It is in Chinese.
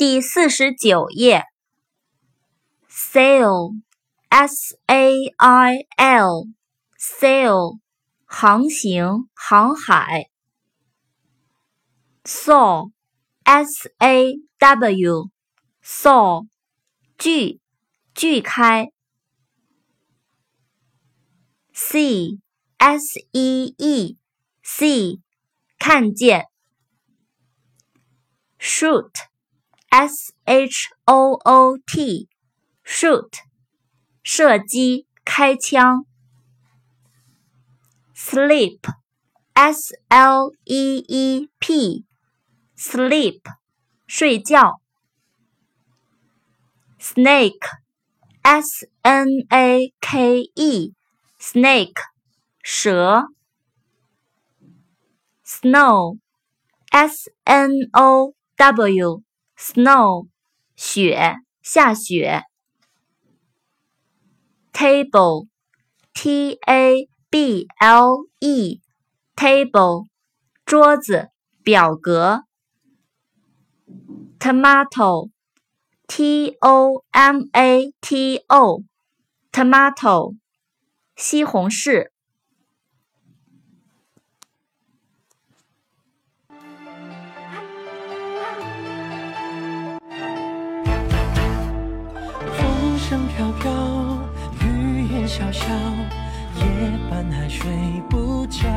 第四十九页，sail，s a i l，sail，航行、航海。saw，s a w，saw，锯，锯开。see，s e e，see，看见。shoot。S H O O T，shoot，射击，开枪。Sleep，S L E E P，sleep，睡觉。Snake，S N A K E，snake，蛇。Snow，S N O W。 Snow，雪，下雪。Table，T A B L E，table，桌子，表格。Tomato，T O M A T O，tomato，西红柿。风飘飘，雨也潇潇，夜半还睡不着。